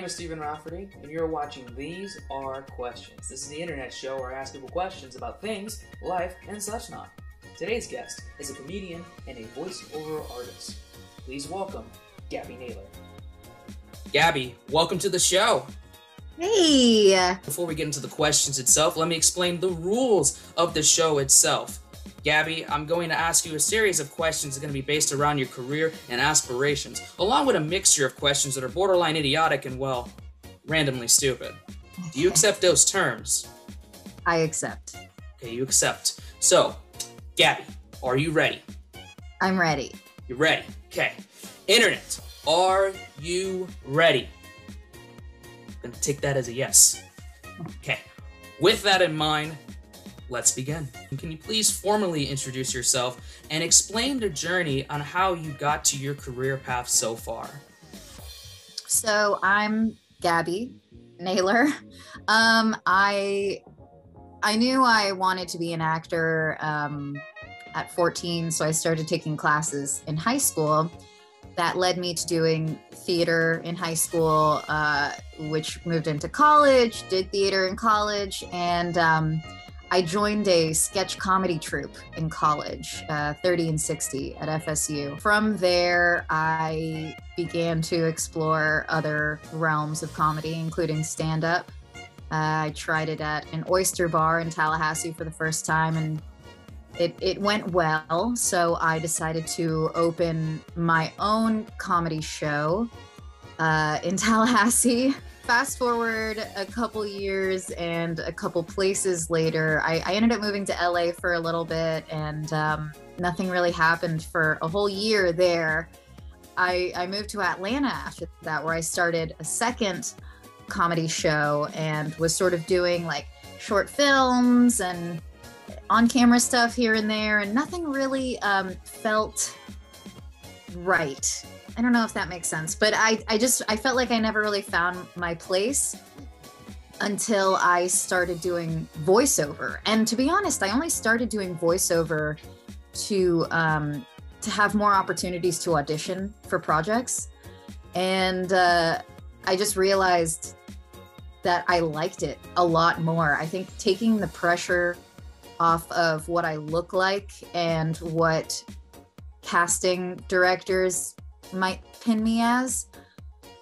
name is Stephen Rafferty, and you're watching These Are Questions. This is the internet show where I ask people questions about things, life, and such not. Today's guest is a comedian and a voiceover artist. Please welcome Gabby Naylor. Gabby, welcome to the show. Hey! Before we get into the questions itself, let me explain the rules of the show itself. Gabby, I'm going to ask you a series of questions that are going to be based around your career and aspirations, along with a mixture of questions that are borderline idiotic and, well, randomly stupid. Do you accept those terms? I accept. Okay, you accept. So, Gabby, are you ready? I'm ready. You're ready. Okay. Internet, are you ready? I'm gonna take that as a yes. Okay. With that in mind, let's begin. Can you please formally introduce yourself and explain the journey on how you got to your career path so far? So I'm Gabby Naylor. Um, I I knew I wanted to be an actor um, at 14, so I started taking classes in high school. That led me to doing theater in high school, uh, which moved into college, did theater in college, and um, I joined a sketch comedy troupe in college, uh, 30 and 60 at FSU. From there, I began to explore other realms of comedy, including stand up. Uh, I tried it at an oyster bar in Tallahassee for the first time and it, it went well. So I decided to open my own comedy show uh, in Tallahassee fast forward a couple years and a couple places later, I, I ended up moving to LA for a little bit and um, nothing really happened for a whole year there. I, I moved to Atlanta after that, where I started a second comedy show and was sort of doing like short films and on camera stuff here and there, and nothing really um, felt right I don't know if that makes sense, but I, I just I felt like I never really found my place until I started doing voiceover. And to be honest, I only started doing voiceover to um, to have more opportunities to audition for projects, and uh, I just realized that I liked it a lot more. I think taking the pressure off of what I look like and what casting directors might pin me as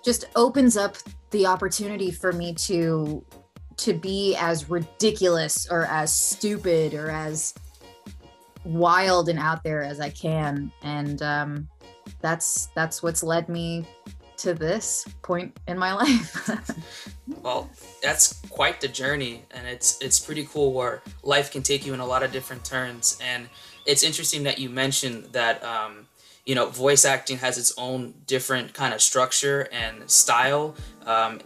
just opens up the opportunity for me to to be as ridiculous or as stupid or as wild and out there as I can and um that's that's what's led me to this point in my life. well, that's quite the journey and it's it's pretty cool where life can take you in a lot of different turns and it's interesting that you mentioned that um you know, voice acting has its own different kind of structure and style. Um,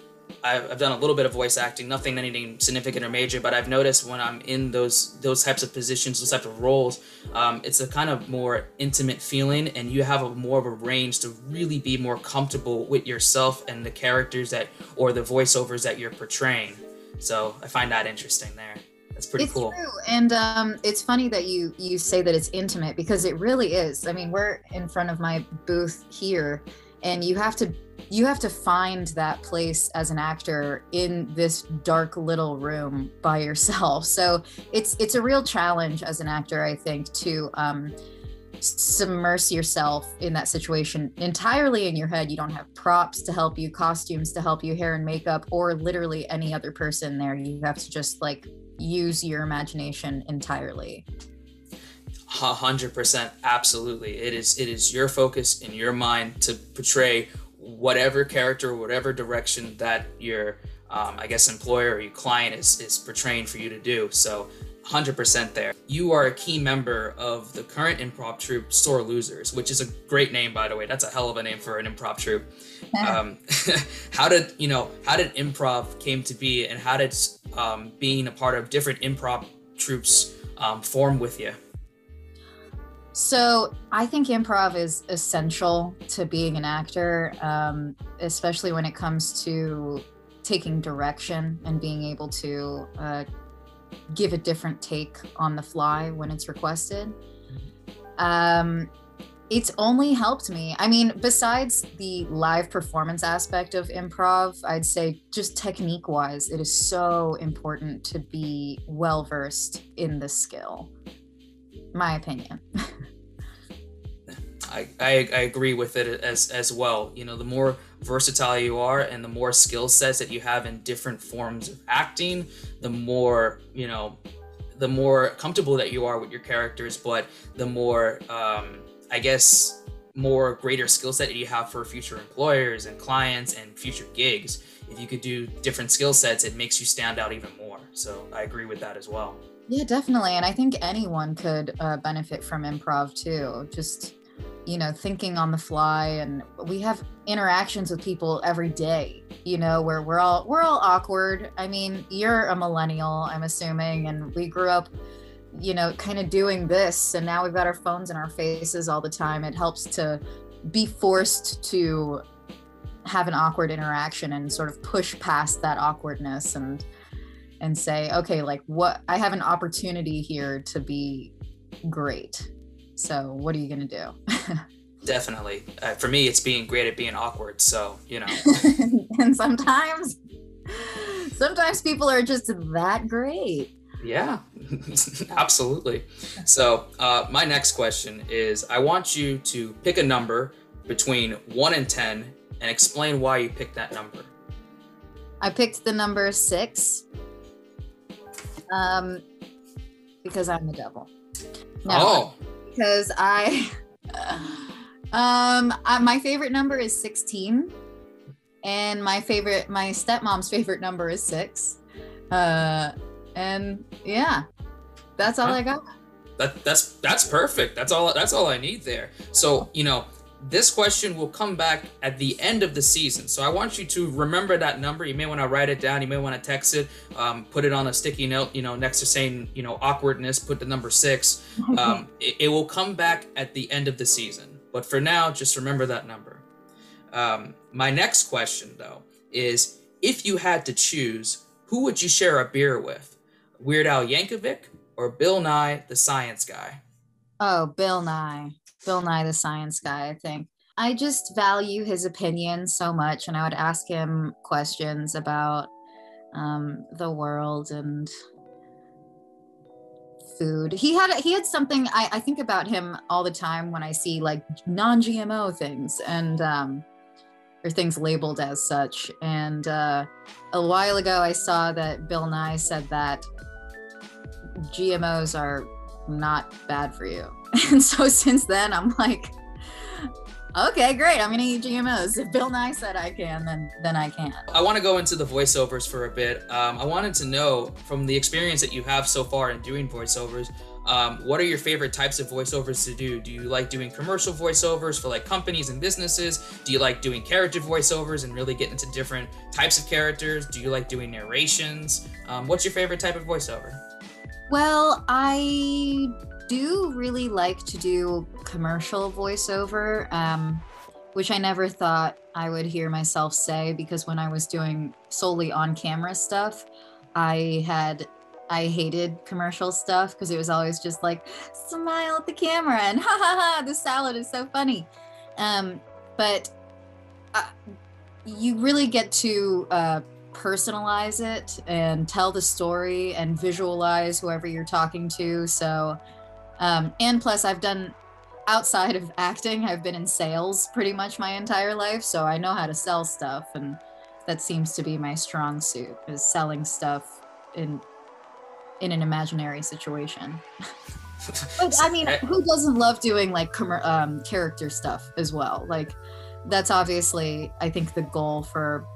I've, I've, done a little bit of voice acting, nothing anything significant or major, but I've noticed when I'm in those those types of positions, those types of roles, um, it's a kind of more intimate feeling, and you have a more of a range to really be more comfortable with yourself and the characters that or the voiceovers that you're portraying. So I find that interesting there. That's pretty it's cool. True. And um, it's funny that you you say that it's intimate because it really is. I mean, we're in front of my booth here, and you have to you have to find that place as an actor in this dark little room by yourself. So it's it's a real challenge as an actor, I think, to um, submerge yourself in that situation entirely in your head. You don't have props to help you, costumes to help you, hair and makeup, or literally any other person there. You have to just like use your imagination entirely. Hundred percent, absolutely. It is it is your focus in your mind to portray whatever character, whatever direction that your um, I guess employer or your client is is portraying for you to do. So 100% there. You are a key member of the current improv troupe Sore Losers, which is a great name, by the way. That's a hell of a name for an improv troupe. um, how did you know? How did improv came to be, and how did um, being a part of different improv troupes um, form with you? So I think improv is essential to being an actor, um, especially when it comes to taking direction and being able to uh, give a different take on the fly when it's requested. Um, it's only helped me. I mean, besides the live performance aspect of improv, I'd say just technique wise, it is so important to be well versed in the skill. My opinion. I, I, I agree with it as as well. You know, the more versatile you are and the more skill sets that you have in different forms of acting, the more, you know, the more comfortable that you are with your characters, but the more um, I guess more greater skill set you have for future employers and clients and future gigs. If you could do different skill sets, it makes you stand out even more. So I agree with that as well. Yeah, definitely. And I think anyone could uh, benefit from improv too. Just, you know, thinking on the fly. And we have interactions with people every day, you know, where we're all, we're all awkward. I mean, you're a millennial, I'm assuming, and we grew up you know, kind of doing this. And now we've got our phones in our faces all the time. It helps to be forced to have an awkward interaction and sort of push past that awkwardness and and say okay like what i have an opportunity here to be great so what are you going to do definitely uh, for me it's being great at being awkward so you know and sometimes sometimes people are just that great yeah, absolutely. So, uh, my next question is I want you to pick a number between 1 and 10 and explain why you picked that number. I picked the number 6 um, because I'm the devil. No, oh. Because I. um, I, my favorite number is 16 and my favorite my stepmom's favorite number is 6 uh and yeah, that's all I got. That that's that's perfect. That's all that's all I need there. So, you know, this question will come back at the end of the season. So I want you to remember that number. You may want to write it down. You may want to text it, um, put it on a sticky note, you know, next to saying, you know, awkwardness, put the number six. Um, it, it, will come back at the end of the season. But for now, just remember that number. Um, my next question, though, is if you had to choose, who would you share a beer with? Weird Al Yankovic or Bill Nye, the science guy? Oh, Bill Nye. Bill Nye, the science guy, I think. I just value his opinion so much, and I would ask him questions about um, the world and food. He had he had something I, I think about him all the time when I see like non-GMO things and um, or things labeled as such. And uh, a while ago, I saw that Bill Nye said that GMOs are not bad for you. And so since then, I'm like, okay, great. I'm gonna eat GMOs. If Bill Nye said I can, then then I can. I want to go into the voiceovers for a bit. Um, I wanted to know from the experience that you have so far in doing voiceovers. Um, what are your favorite types of voiceovers to do? Do you like doing commercial voiceovers for like companies and businesses? Do you like doing character voiceovers and really get into different types of characters? Do you like doing narrations? Um, what's your favorite type of voiceover? Well, I do really like to do commercial voiceover, um, which I never thought I would hear myself say because when I was doing solely on camera stuff, I had I hated commercial stuff because it was always just like smile at the camera and ha ha ha the salad is so funny. Um, but uh, you really get to uh, personalize it and tell the story and visualize whoever you're talking to. So, um, and plus, I've done outside of acting, I've been in sales pretty much my entire life. So I know how to sell stuff. And that seems to be my strong suit is selling stuff in in an imaginary situation. but I mean, who doesn't love doing like com- um, character stuff as well? Like, that's obviously, I think, the goal for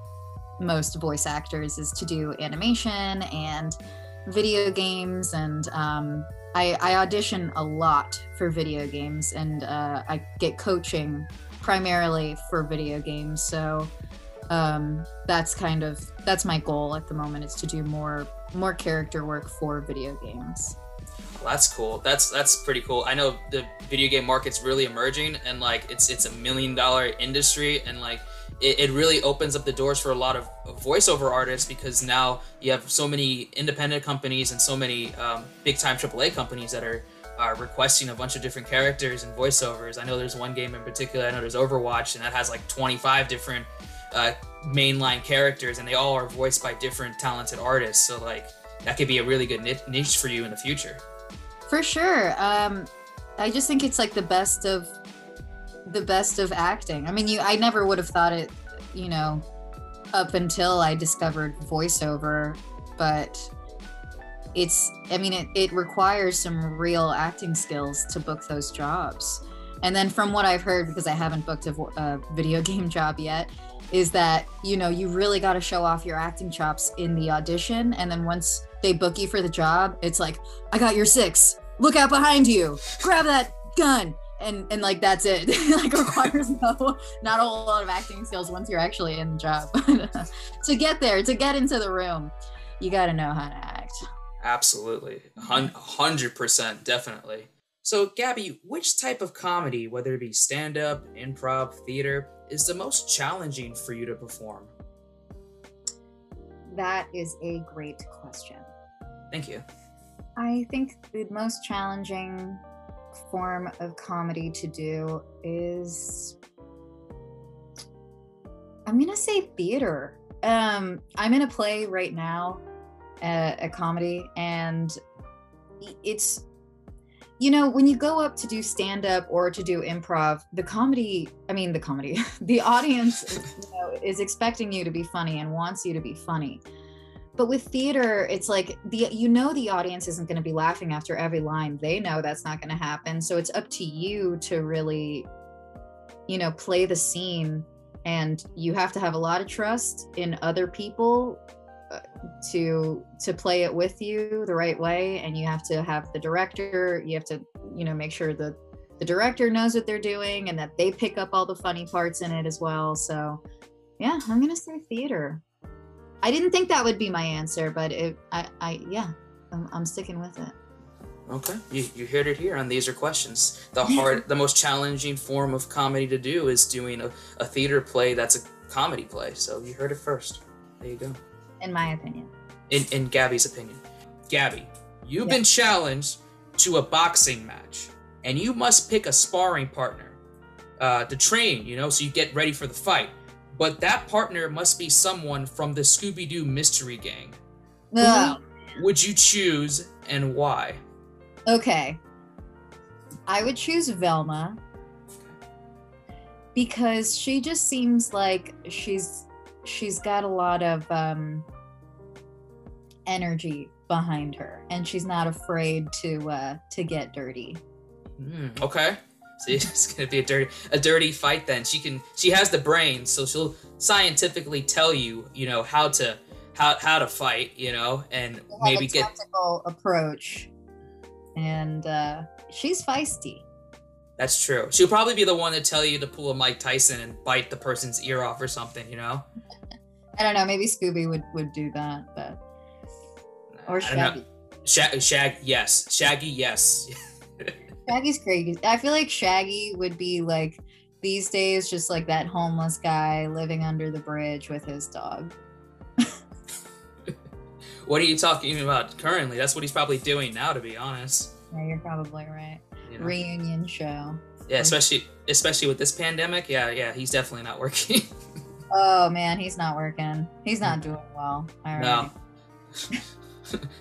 most voice actors is to do animation and video games and um, I, I, audition a lot for video games and uh, i get coaching primarily for video games so um, that's kind of that's my goal at the moment is to do more more character work for video games. Well, that's cool. That's that's pretty cool. I know the video game market's really emerging and like it's it's a million dollar industry and like it, it really opens up the doors for a lot of voiceover artists because now you have so many independent companies and so many um, big time AAA companies that are are requesting a bunch of different characters and voiceovers. I know there's one game in particular. I know there's Overwatch, and that has like 25 different uh, mainline characters, and they all are voiced by different talented artists. So like that could be a really good niche for you in the future. For sure. Um, I just think it's like the best of the best of acting. I mean, you I never would have thought it, you know, up until I discovered voiceover, but it's I mean it it requires some real acting skills to book those jobs. And then from what I've heard because I haven't booked a, a video game job yet, is that you know you really got to show off your acting chops in the audition and then once they book you for the job it's like i got your six look out behind you grab that gun and and like that's it. Like requires no not a whole lot of acting skills once you're actually in the job. To get there to get into the room you got to know how to act. Absolutely. 100% definitely. So gabby which type of comedy whether it be stand-up improv theater is the most challenging for you to perform? That is a great question. Thank you. I think the most challenging form of comedy to do is I'm gonna say theater. Um, I'm in a play right now, a, a comedy, and it's you know when you go up to do stand up or to do improv the comedy i mean the comedy the audience you know, is expecting you to be funny and wants you to be funny but with theater it's like the you know the audience isn't going to be laughing after every line. They know that's not going to happen. So it's up to you to really you know play the scene. And you have to have a lot of trust in other people uh, to to play it with you the right way. And you have to have the director you have to you know make sure that the director knows what they're doing and that they pick up all the funny parts in it as well. So yeah i'm gonna say theater I didn't think that would be my answer, but it, I, I, yeah, I'm, I'm sticking with it. Okay, you, you heard it here on These Are Questions. The hard, the most challenging form of comedy to do is doing a, a theater play that's a comedy play. So you heard it first. There you go. In my opinion. In, in Gabby's opinion. Gabby, you've been challenged to a boxing match, and you must pick a sparring partner uh, to train, you know, so you get ready for the fight but that partner must be someone from the Scooby Doo Mystery Gang. No. Who would you choose and why? Okay. I would choose Velma because she just seems like she's she's got a lot of um energy behind her and she's not afraid to uh to get dirty. Mm, okay. So it's gonna be a dirty a dirty fight then. She can she has the brain, so she'll scientifically tell you, you know, how to how how to fight, you know, and maybe get tactical approach. And uh she's feisty. That's true. She'll probably be the one to tell you to pull a Mike Tyson and bite the person's ear off or something, you know? I don't know, maybe Scooby would would do that, but or Shaggy. Shag, Shag, yes. Shaggy, yes. Shaggy's crazy. I feel like Shaggy would be like these days just like that homeless guy living under the bridge with his dog. what are you talking about currently? That's what he's probably doing now, to be honest. Yeah, you're probably right. You know? Reunion show. Yeah, especially especially with this pandemic. Yeah, yeah, he's definitely not working. oh man, he's not working. He's not hmm. doing well. All right. No.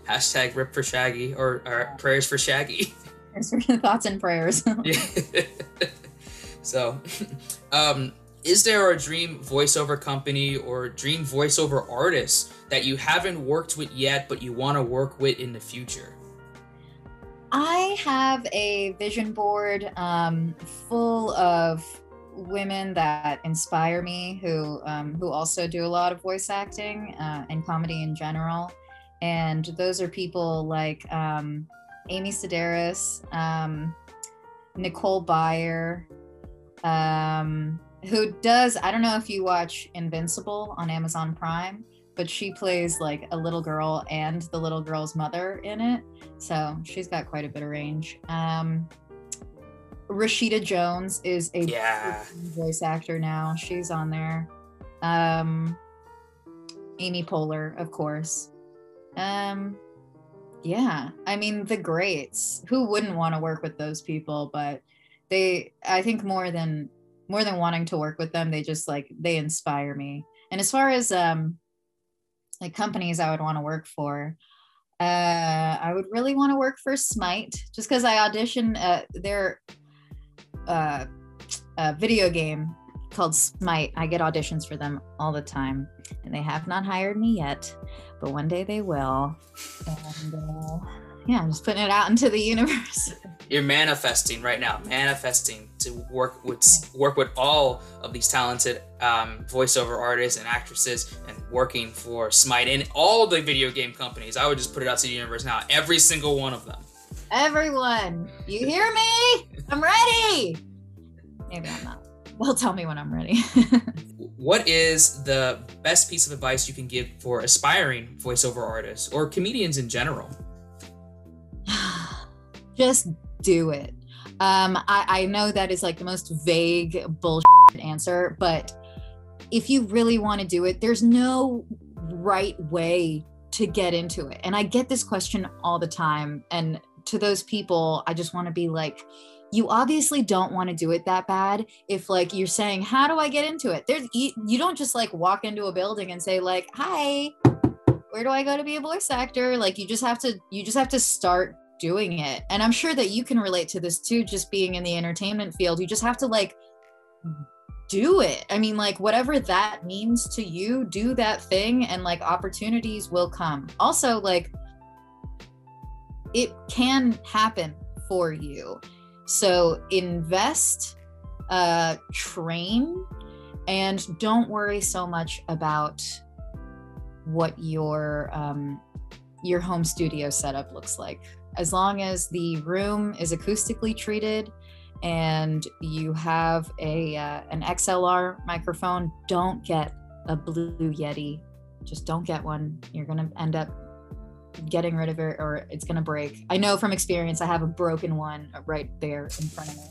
Hashtag rip for Shaggy or, or prayers for Shaggy. thoughts and prayers. so, um, is there a dream voiceover company or dream voiceover artist that you haven't worked with yet, but you want to work with in the future? I have a vision board um, full of women that inspire me, who um, who also do a lot of voice acting uh, and comedy in general. And those are people like um, Amy Sedaris, um, Nicole Byer, um, who does, I don't know if you watch Invincible on Amazon Prime, but she plays like a little girl and the little girl's mother in it. So she's got quite a bit of range. Um, Rashida Jones is a yeah. voice actor now. She's on there. Um, Amy Poehler, of course. Um, Yeah. I mean, the greats. Who wouldn't want to work with those people? But they, I think more than more than wanting to work with them, they just like they inspire me. And as far as um like companies I would want to work for, uh I would really want to work for Smite just because I auditioned uh their uh a video game called Smite. I get auditions for them all the time, and they have not hired me yet, but one day they will. And uh, yeah, I'm just putting it out into the universe. You're manifesting right now, manifesting to work with work with all of these talented um, voiceover artists and actresses, and working for Smite and all the video game companies. I would just put it out to the universe now. Every single one of them. Everyone, you hear me? I'm ready. Maybe I'm not. Well, tell me when I'm ready. what is the best piece of advice you can give for aspiring voiceover artists or comedians in general? Just do it. Um, I, I know that is like the most vague bullshit answer, but if you really want to do it, there's no right way to get into it. And I get this question all the time. And to those people, I just want to be like, you obviously don't want to do it that bad if like you're saying how do i get into it? There's you, don't just like walk into a building and say like hi where do i go to be a voice actor? Like you just have to you just have to start doing it. And i'm sure that you can relate to this too just being in the entertainment field. You just have to like do it. I mean like whatever that means to you do that thing and like opportunities will come. Also like it can happen for you so invest, uh, train, and don't worry so much about what your um, your home studio setup looks like. As long as the room is acoustically treated and you have a uh, an XLR microphone, don't get a Blue Yeti. Just don't get one. You're gonna end up getting rid of it or it's going to break. I know from experience, I have a broken one right there in front of me.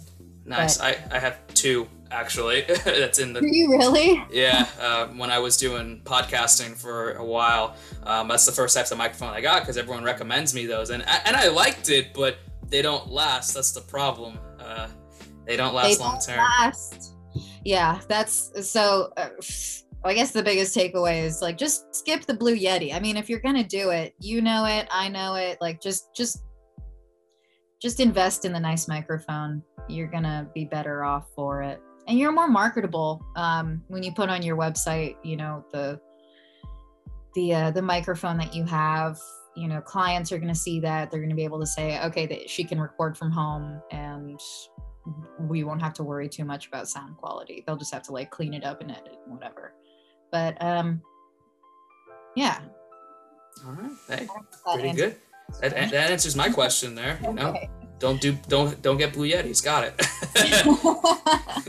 Nice. But, I, I have two actually. That's in the. Do you really? Yeah. Uh, when I was doing podcasting for a while, um, that's the first types of microphone I got because everyone recommends me those, and and I liked it, but they don't last. That's the problem. Uh, they don't last long term. Last. Yeah, that's so. Uh, I guess the biggest takeaway is like just skip the blue yeti. I mean, if you're gonna do it, you know it, I know it. Like just just just invest in the nice microphone. You're gonna be better off for it, and you're more marketable um, when you put on your website. You know the the uh, the microphone that you have. You know, clients are gonna see that. They're gonna be able to say, okay, that she can record from home, and we won't have to worry too much about sound quality. They'll just have to like clean it up and edit, and whatever. But um, yeah. All right. Hey, pretty good. That, that, answers my question there. You know, okay. don't do don't don't get blue yetis. Got it.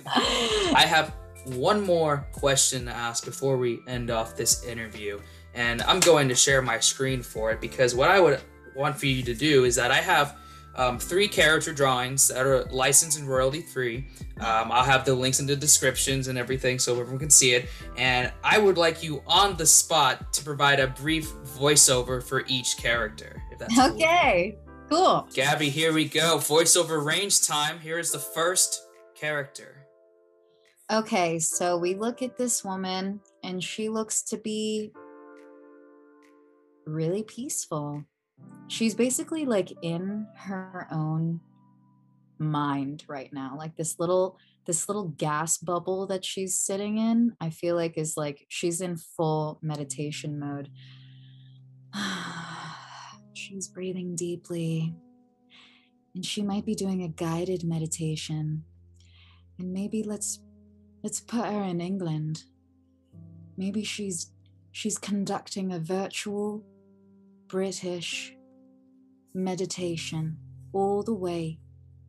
I have one more question to ask before we end off this interview, and I'm going to share my screen for it because what I would want for you to do is that I have um, three character drawings that are licensed and royalty free. Um, I'll have the links in the descriptions and everything so everyone can see it. And I would like you on the spot to provide a brief voiceover for each character. If that's okay. Cool. cool. Gabby, here we go. Voiceover range time. Here is the first character. Okay, so we look at this woman and she looks to be really peaceful she's basically like in her own mind right now like this little this little gas bubble that she's sitting in i feel like is like she's in full meditation mode. She's breathing deeply and she might be doing a guided meditation. And maybe let's let's put her in england. Maybe she's she's conducting a virtual british meditation all the way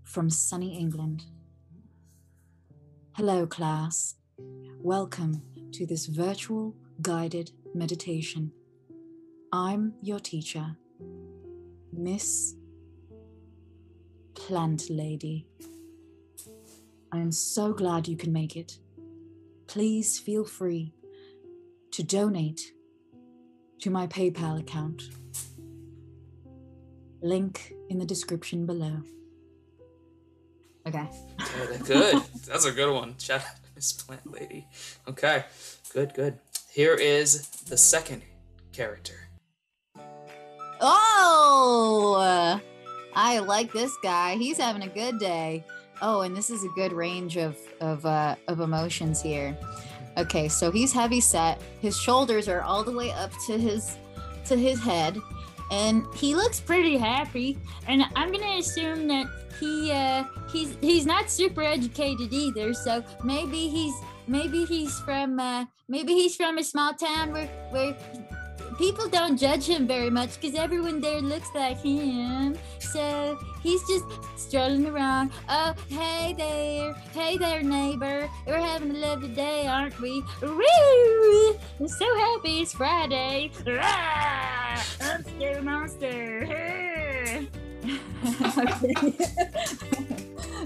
from sunny England. Hello, class. Welcome to this virtual guided meditation. I'm your teacher, Miss Plant Lady. I am so glad you can make it. Please feel free to donate to my PayPal account Link in the description below. Okay. Good. good. That's a good one. Shout out to Miss Plant Lady. Okay. Good, good. Here is the second character. Oh, I like this guy. He's having a good day. Oh, and this is a good range of of uh, of emotions here. Okay, so he's heavy set. His shoulders are all the way up to his to his head, and he looks pretty happy. And I'm gonna assume that he uh, he's he's not super educated either. So maybe he's maybe he's from uh, maybe he's from a small town where where people don't judge him very much because everyone there looks like him. So he's just strolling around. Oh, hey there. Hey there, neighbor. We're having a lovely day, aren't we? Woo! I'm so happy it's Friday. Rah! I'm Scary Monster.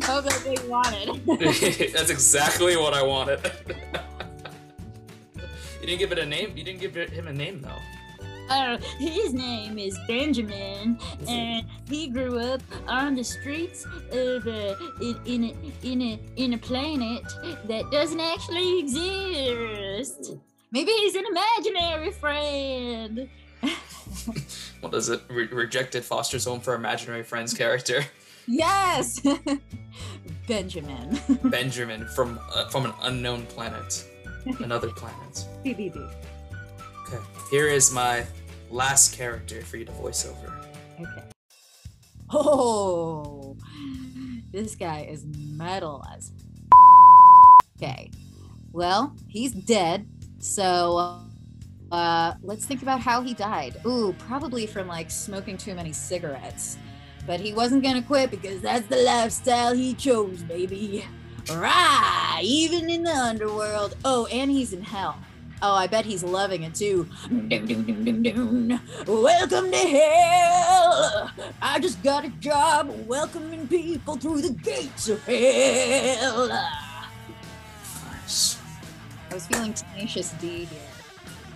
Hope that's what you wanted. That's exactly what I wanted. you didn't give it a name? You didn't give him a name, though. Oh, his name is Benjamin, and he grew up on the streets of uh, in, in a in a in a planet that doesn't actually exist. Maybe he's an imaginary friend. What is it? Re- rejected foster's home for imaginary friends character. Yes, Benjamin. Benjamin from uh, from an unknown planet, another planet. BBB. Okay, here is my last character for you to voice over. Okay. Oh, this guy is metal as. Okay. Well, he's dead. So, uh, let's think about how he died. Ooh, probably from like smoking too many cigarettes. But he wasn't gonna quit because that's the lifestyle he chose, baby. Rah! Even in the underworld. Oh, and he's in hell. Oh, I bet he's loving it too. Welcome to hell. I just got a job welcoming people through the gates of hell. I was feeling Tenacious D here.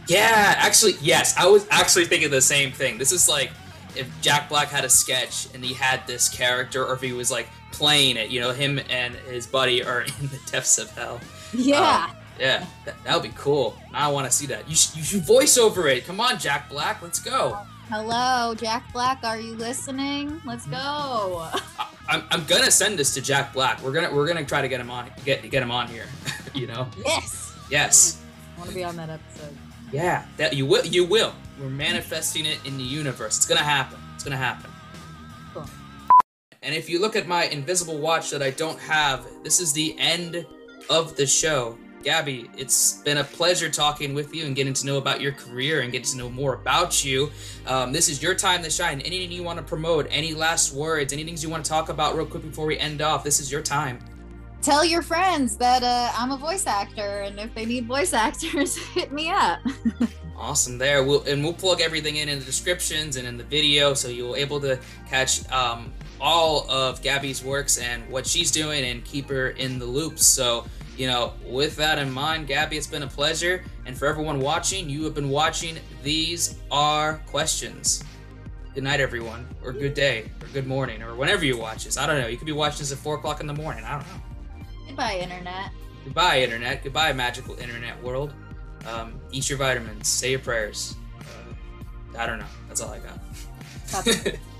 Yeah, actually, yes. I was actually thinking the same thing. This is like if Jack Black had a sketch and he had this character, or if he was like playing it. You know, him and his buddy are in the depths of hell. Yeah. Um, Yeah, that, that would be cool. I want to see that. You, sh- you should voice over it. Come on, Jack Black. Let's go. Hello, Jack Black. Are you listening? Let's go. I, I'm, I'm gonna send this to Jack Black. We're gonna we're gonna try to get him on get get him on here. you know. Yes. Yes. I want to be on that episode. Yeah. That you will. You will. We're manifesting it in the universe. It's gonna happen. It's gonna happen. Cool. And if you look at my invisible watch that I don't have, this is the end of the show. Gabby, it's been a pleasure talking with you and getting to know about your career and getting to know more about you. Um, this is your time to shine. Anything you want to promote, any last words, any things you want to talk about real quick before we end off, this is your time. Tell your friends that uh, I'm a voice actor, and if they need voice actors, hit me up. Awesome there. We'll and we'll plug everything in in the descriptions and in the video, so you'll be able to catch um, all of Gabby's works and what she's doing and keep her in the loop. So you know, with that in mind, Gabby, it's been a pleasure. And for everyone watching, you have been watching. These are questions. Good night, everyone, or good day, or good morning, or whenever you watch this. I don't know. You could be watching this at four o'clock in the morning. I don't know. Goodbye, internet. Goodbye, internet. Goodbye, magical internet world. Um, eat your vitamins. Say your prayers. Uh, I don't know. That's all I got.